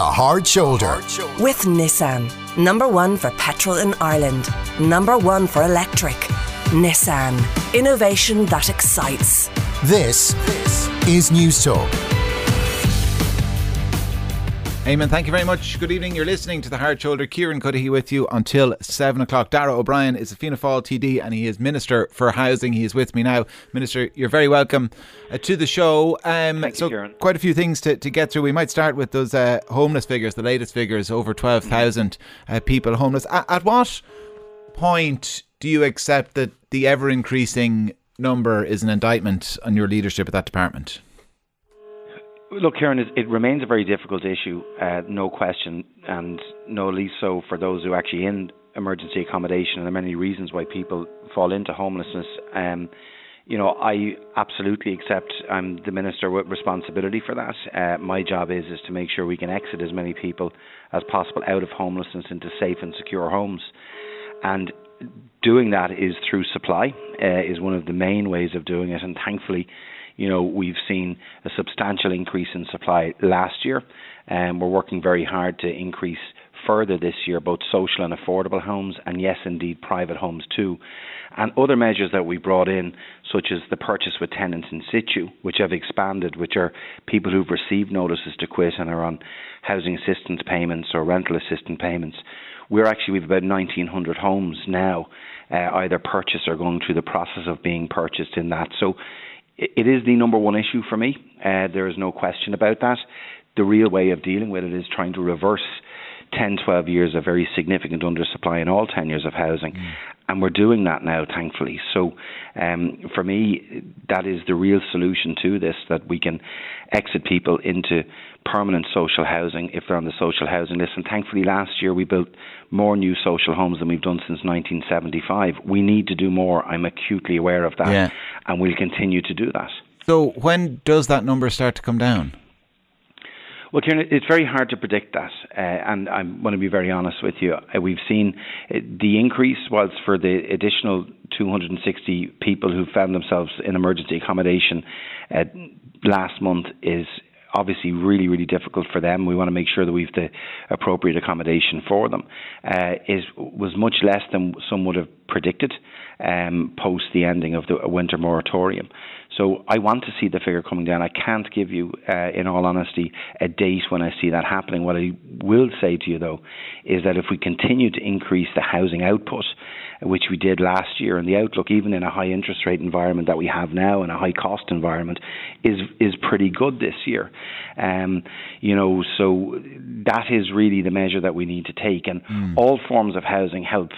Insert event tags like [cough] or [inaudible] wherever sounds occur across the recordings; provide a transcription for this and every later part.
The Hard Shoulder. With Nissan. Number one for petrol in Ireland. Number one for electric. Nissan. Innovation that excites. This is Newstalk. Eamon, thank you very much. Good evening. You're listening to The Hard Shoulder. Kieran Cuddihy with you until 7 o'clock. Darragh O'Brien is a Fianna Fáil TD and he is Minister for Housing. He is with me now. Minister, you're very welcome uh, to the show. Um, thank so, you, Kieran. quite a few things to, to get through. We might start with those uh, homeless figures, the latest figures over 12,000 uh, people homeless. At, at what point do you accept that the ever increasing number is an indictment on your leadership of that department? Look, Kieran, it remains a very difficult issue, uh, no question, and no least so for those who are actually in emergency accommodation. And there are many reasons why people fall into homelessness. Um, you know, I absolutely accept I'm the minister with responsibility for that. Uh, my job is is to make sure we can exit as many people as possible out of homelessness into safe and secure homes, and doing that is through supply. Uh, is one of the main ways of doing it, and thankfully you know, we've seen a substantial increase in supply last year, and we're working very hard to increase further this year both social and affordable homes, and yes, indeed, private homes too. And other measures that we brought in, such as the purchase with tenants in situ, which have expanded, which are people who've received notices to quit and are on housing assistance payments or rental assistance payments. We're actually, we've about 1,900 homes now, uh, either purchased or going through the process of being purchased in that. So it is the number one issue for me. Uh, there is no question about that. The real way of dealing with it is trying to reverse 10, 12 years of very significant undersupply in all tenures of housing. Mm. And we're doing that now, thankfully. So, um, for me, that is the real solution to this that we can exit people into permanent social housing if they're on the social housing list. And thankfully, last year we built more new social homes than we've done since 1975. We need to do more. I'm acutely aware of that, yeah. and we'll continue to do that. So, when does that number start to come down? Well, Kieran, it's very hard to predict that, uh, and I want to be very honest with you. Uh, we've seen uh, the increase was for the additional 260 people who found themselves in emergency accommodation uh, last month is obviously really, really difficult for them. We want to make sure that we've the appropriate accommodation for them. Uh, is was much less than some would have predicted um, post the ending of the winter moratorium. So I want to see the figure coming down. I can't give you, uh, in all honesty, a date when I see that happening. What I will say to you, though, is that if we continue to increase the housing output, which we did last year, and the outlook, even in a high interest rate environment that we have now, and a high cost environment, is is pretty good this year. Um, you know, so that is really the measure that we need to take, and mm. all forms of housing help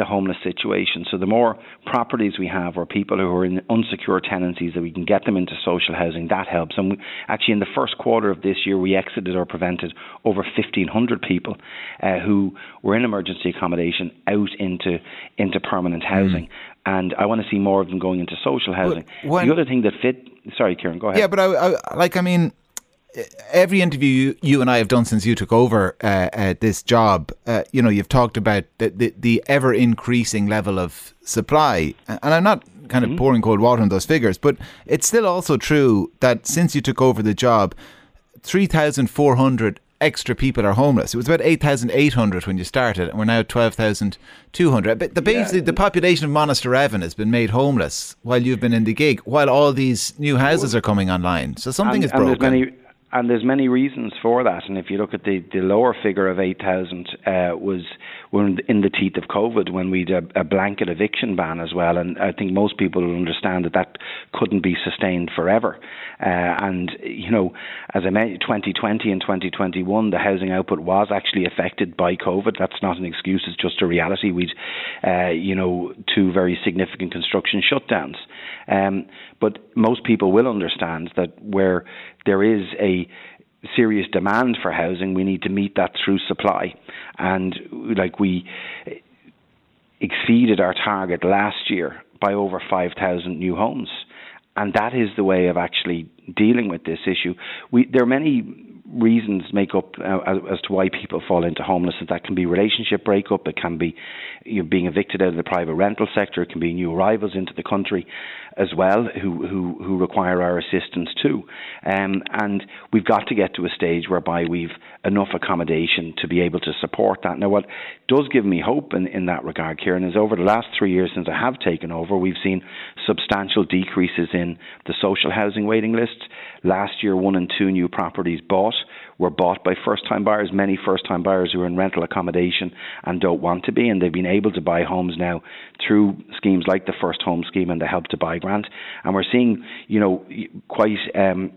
the homeless situation. So the more properties we have or people who are in unsecure tenancies that we can get them into social housing, that helps. And we, actually, in the first quarter of this year, we exited or prevented over 1,500 people uh, who were in emergency accommodation out into into permanent housing. Mm. And I want to see more of them going into social housing. When, the other thing that fit, sorry, Kieran, go ahead. Yeah, but I, I like, I mean, every interview you, you, and I have done since you took over uh, uh, this job, uh, you know, you've talked about the, the, the, ever increasing level of supply. And I'm not kind of mm-hmm. pouring cold water on those figures, but it's still also true that since you took over the job, 3,400 extra people are homeless. It was about 8,800 when you started, and we're now 12,200. But the, basically, yeah. the population of Monasterevin has been made homeless while you've been in the gig, while all these new houses are coming online. So something and, is broken. And there's many, reasons for that. And if you look at the, the lower figure of 8,000 uh, was when in the teeth of COVID when we had a, a, blanket eviction ban as well. And I think most people will understand that that couldn't be sustained forever. Uh, and, you know, as I mentioned, 2020 and 2021, the housing output was actually affected by COVID. That's not an excuse, it's just a reality. We'd, uh, you know, two very significant construction shutdowns. Um, but most people will understand that where there is a serious demand for housing, we need to meet that through supply. And like we exceeded our target last year by over 5,000 new homes. And that is the way of actually dealing with this issue. We, there are many reasons make up uh, as, to why people fall into homelessness. That can be relationship breakup, it can be you know, being evicted out of the private rental sector, it can be new arrivals into the country. as well who, who, who require our assistance too. Um, and we've got to get to a stage whereby we've enough accommodation to be able to support that. Now, what does give me hope in, in that regard, Kieran, is over the last three years since I have taken over, we've seen substantial decreases in the social housing waiting lists. Last year, one in two new properties bought were bought by first time buyers, many first time buyers who are in rental accommodation and don't want to be, and they've been able to buy homes now through schemes like the First Home Scheme and the Help to Buy grant. And we're seeing, you know, quite um,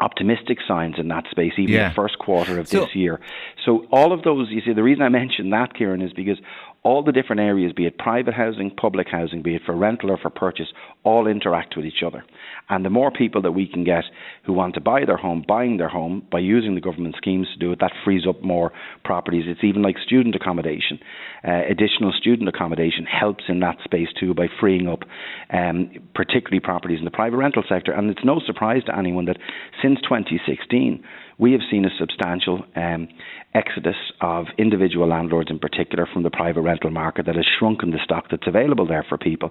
optimistic signs in that space, even yeah. the first quarter of so, this year. So all of those, you see, the reason I mentioned that, Kieran, is because all the different areas, be it private housing, public housing, be it for rental or for purchase, all interact with each other. And the more people that we can get who want to buy their home, buying their home by using the government schemes to do it, that frees up more properties. It's even like student accommodation. Uh, additional student accommodation helps in that space too by freeing up um, particularly properties in the private rental sector. And it's no surprise to anyone that since 2016, we have seen a substantial um, exodus of individual landlords in particular from the private rental market that has shrunken the stock that's available there for people.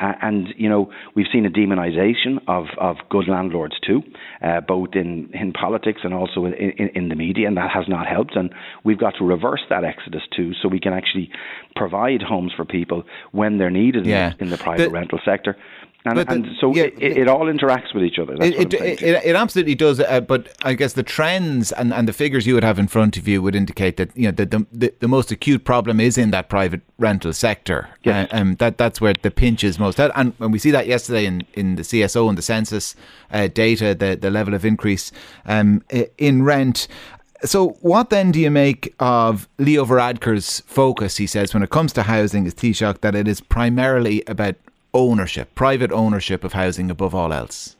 Uh, and, you know, we've seen a demonisation of, of good landlords too, uh, both in, in politics and also in, in, in the media, and that has not helped. And we've got to reverse that exodus too so we can actually provide homes for people when they're needed yeah. in, in, the private the, rental sector. And, the, and so yeah, it, it, all interacts with each other. It, it, it, absolutely does. Uh, but I guess the trends and, and the figures you would have in front of you would indicate that you know the the, the most acute problem is in that private rental sector. Yes. Uh, um, that that's where the pinch is most. And when we see that yesterday in, in the CSO and the census uh, data, the the level of increase um, in rent. So, what then do you make of Leo Varadkar's focus? He says when it comes to housing, is Taoiseach that it is primarily about ownership, private ownership of housing above all else?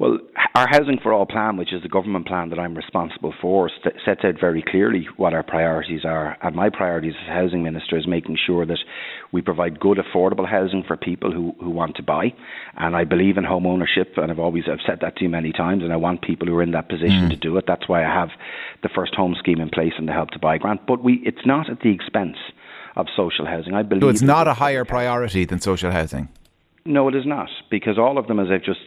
Well, our Housing for All plan, which is the government plan that I'm responsible for, sets out very clearly what our priorities are. And my priorities as Housing Minister is making sure that we provide good, affordable housing for people who, who want to buy. And I believe in home ownership, and I've always I've said that to you many times, and I want people who are in that position mm. to do it. That's why I have the first home scheme in place and the Help to Buy grant. But we, it's not at the expense of social housing. I believe. So it's not a higher priority than social housing. No, it is not, because all of them, as I've just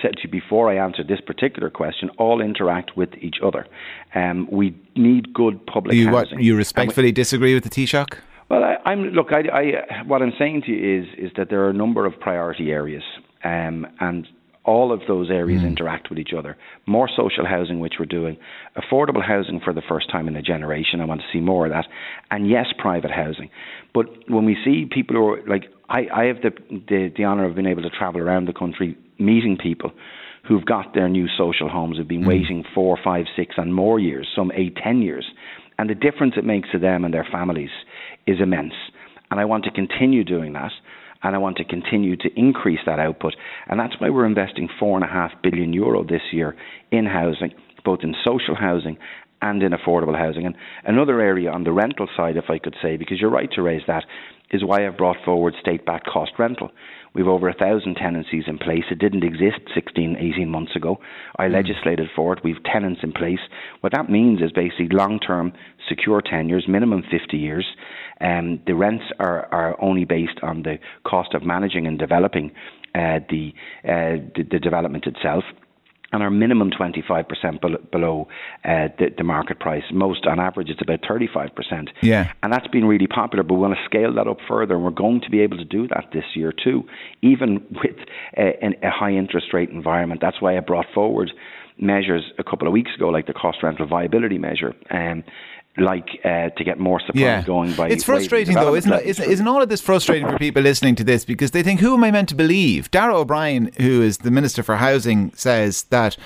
said to you before I answered this particular question, all interact with each other. Um, we need good public you, housing. What, you respectfully we, disagree with the Taoiseach? Well, I, am look. I, I, what I'm saying to you is is that there are a number of priority areas, um, and all of those areas mm. interact with each other. More social housing, which we're doing, affordable housing for the first time in a generation. I want to see more of that, and yes, private housing. But when we see people who are like, I, I have the, the the honour of being able to travel around the country meeting people who've got their new social homes, have been mm. waiting four, five, six, and more years, some eight, ten years, and the difference it makes to them and their families is immense. And I want to continue doing that and I want to continue to increase that output. And that's why we're investing four and a half billion euro this year in housing, both in social housing and in affordable housing. And another area on the rental side, if I could say, because you're right to raise that, is why I've brought forward state backed cost rental. We've over a thousand tenancies in place. It didn't exist 16, 18 months ago. I mm. legislated for it. We've tenants in place. What that means is basically long term secure tenures, minimum 50 years. Um, the rents are, are only based on the cost of managing and developing uh, the, uh, the, the development itself and are minimum 25% below uh, the, the, market price. Most, on average, it's about 35%. Yeah. And that's been really popular, but we want to scale that up further, and we're going to be able to do that this year too, even with a, a high interest rate environment. That's why I brought forward measures a couple of weeks ago, like the cost rental viability measure, um, like uh, to get more supply yeah. going by. It's frustrating though, isn't it? Isn't, isn't all of this frustrating for people listening to this because they think, who am I meant to believe? Darragh O'Brien, who is the Minister for Housing, says that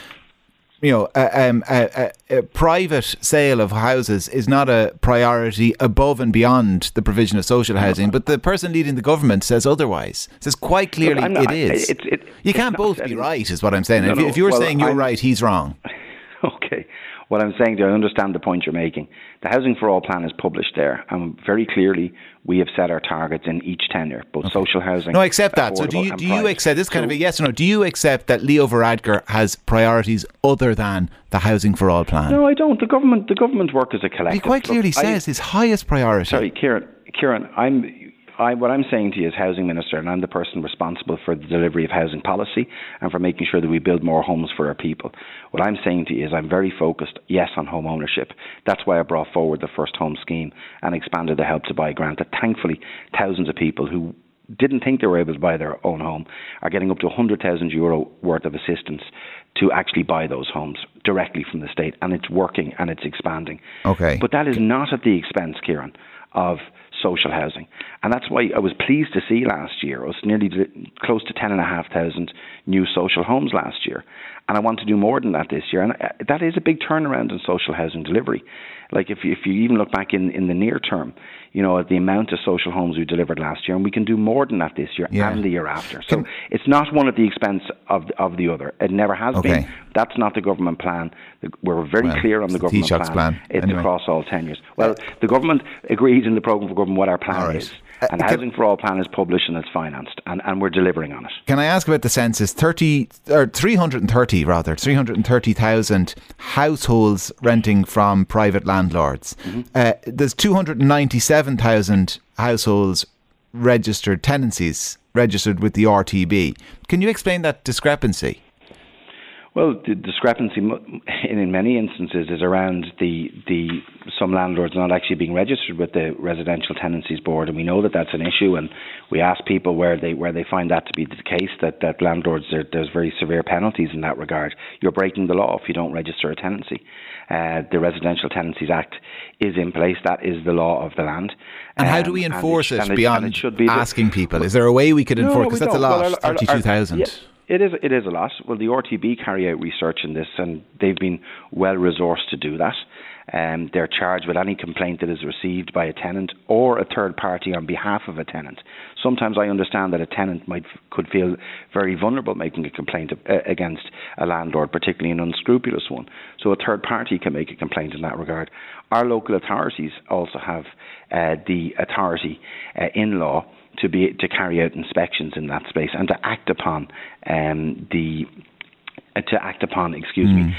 you know, a, um, a, a, a, private sale of houses is not a priority above and beyond the provision of social housing. But the person leading the government says otherwise. Says quite clearly Look, not, it is. It, it, you can't both be right, is what I'm saying. No, if, no, if, you're well, saying you're I'm, right, he's wrong. [laughs] Okay. What I'm saying, I understand the point you're making. The Housing for All plan is published there, and very clearly we have set our targets in each tenure, both okay. social housing. No, I accept that. So do you do you accept this kind so, of a yes or no? Do you accept that Leo Varadkar has priorities other than the Housing for All plan? No, I don't. The government the government work as a collective. He quite clearly Look, says I, his highest priority. Sorry, Kieran. Kieran, I'm I, what I'm saying to you as housing minister, and I'm the person responsible for the delivery of housing policy and for making sure that we build more homes for our people. What I'm saying to you is I'm very focused, yes, on home ownership. That's why I brought forward the first home scheme and expanded the Help to Buy grant. That thankfully, thousands of people who didn't think they were able to buy their own home are getting up to 100,000 euro worth of assistance to actually buy those homes directly from the state, and it's working and it's expanding. Okay. But that is not at the expense, Kieran, of social housing. And that's why I was pleased to see last year, us nearly close to 10,500 new social homes last year. And I want to do more than that this year. And uh, that is a big turnaround in social housing delivery. Like if you, if you even look back in, in the near term, you know, the amount of social homes we delivered last year, and we can do more than that this year yeah. and the year after. So can, it's not one at the expense of of the other. It never has okay. been. That's not the government plan. We're very well, clear on the government plan. plan. It's anyway. across all tenures. Well, the government agrees in the programme for government what our plan right. is. Uh, and Housing for All plan is published and it's financed, and, and we're delivering on it. Can I ask about the census? 30, or 330 rather, 330,000 households renting from private landlords. Mm-hmm. Uh, there's 297,000 households registered tenancies registered with the RTB. Can you explain that discrepancy? Well, the discrepancy in many instances is around the the some landlords not actually being registered with the Residential Tenancies Board, and we know that that's an issue. And we ask people where they where they find that to be the case that that landlords there, there's very severe penalties in that regard. You're breaking the law if you don't register a tenancy. Uh, the Residential Tenancies Act is in place. That is the law of the land. And um, how do we um, enforce it, it, beyond it be asking people? Is there a way we could enforce? Because no, that's a lot, well, thirty-two thousand. It is. It is a lot. Well, the RTB carry out research in this, and they've been well resourced to do that. Um, they're charged with any complaint that is received by a tenant or a third party on behalf of a tenant. Sometimes I understand that a tenant might could feel very vulnerable making a complaint uh, against a landlord, particularly an unscrupulous one. So a third party can make a complaint in that regard. Our local authorities also have uh, the authority uh, in law to be to carry out inspections in that space and to act upon um, the uh, to act upon, excuse mm. me,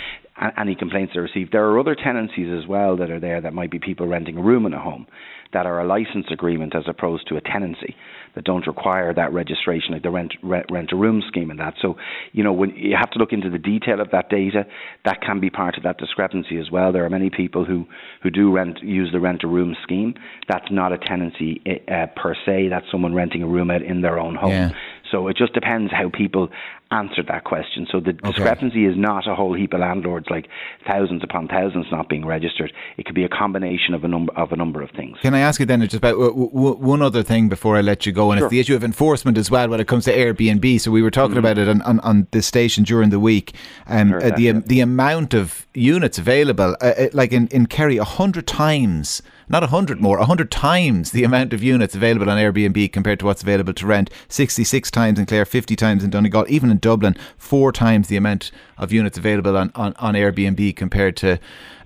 any complaints are received. There are other tenancies as well that are there that might be people renting a room in a home that are a license agreement as opposed to a tenancy that don't require that registration, like the rent rent, rent a room scheme and that. So, you know, when you have to look into the detail of that data, that can be part of that discrepancy as well. There are many people who who do rent use the rent a room scheme. That's not a tenancy uh, per se. That's someone renting a room out in their own home. Yeah. So it just depends how people answer that question. So the okay. discrepancy is not a whole heap of landlords, like thousands upon thousands not being registered. It could be a combination of a number of a number of things. Can I ask you then just about w- w- one other thing before I let you go, and sure. it's the issue of enforcement as well when it comes to Airbnb. So we were talking mm-hmm. about it on, on, on this station during the week. Um, uh, the um, the amount of units available, uh, uh like in in Kerry, a hundred times not 100 more, 100 times the amount of units available on Airbnb compared to what's available to rent. 66 times in Clare, 50 times in Donegal, even in Dublin, four times the amount of units available on, on, on Airbnb compared to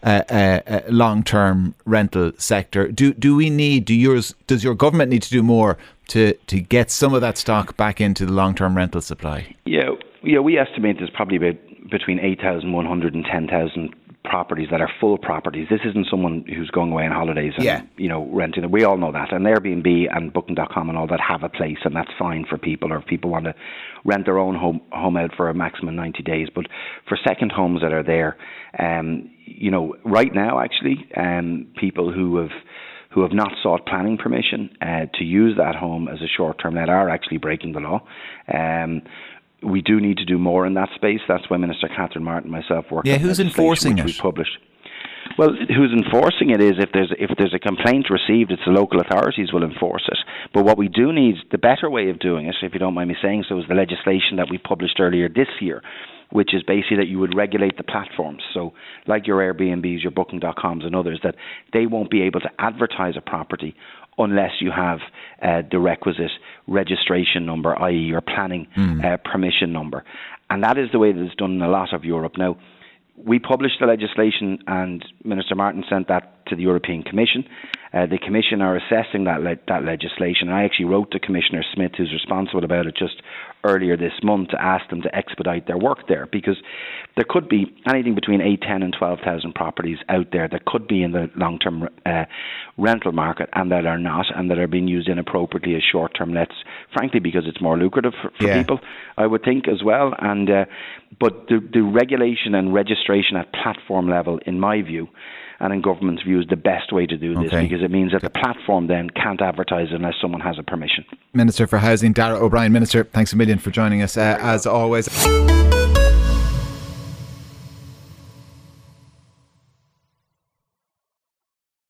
uh, uh, uh, long-term rental sector. Do do we need? Do yours? Does your government need to do more to to get some of that stock back into the long-term rental supply? Yeah, yeah. We estimate there's probably about between 8,100 and 10,000 properties that are full properties. This isn't someone who's going away on holidays and yeah. you know renting. We all know that. And Airbnb and Booking.com and all that have a place, and that's fine for people. Or if people want to rent their own home home out for a maximum ninety days, but for second homes that are there, um, you know, right now actually, um, people who have who have not sought planning permission uh, to use that home as a short-term let are actually breaking the law. Um, we do need to do more in that space. That's why Minister Catherine Martin and myself work. Yeah, who's enforcing it? We published. Well, who's enforcing it is if there's if there's a complaint received, it's the local authorities will enforce it. But what we do need, the better way of doing it, if you don't mind me saying so, is the legislation that we published earlier this year, which is basically that you would regulate the platforms. So, like your Airbnbs, your Booking.coms, and others, that they won't be able to advertise a property unless you have uh, the requisite registration number, i.e., your planning mm. uh, permission number. And that is the way that it's done in a lot of Europe. Now, we published the legislation, and Minister Martin sent that to the European Commission. Uh, the Commission are assessing that le- that legislation. I actually wrote to Commissioner Smith, who's responsible about it, just earlier this month to ask them to expedite their work there because there could be anything between 8, 10 and 12,000 properties out there that could be in the long-term uh, rental market and that are not and that are being used inappropriately as short-term lets, frankly because it's more lucrative for, for Yeah. people, I would think as well. And uh, But the, the regulation and registration at platform level, in my view, and in government's view, is the best way to do this Okay. because it means that the platform then can't advertise unless someone has a permission. Minister for Housing, Darragh O'Brien. Minister, thanks a million for joining us uh, as always.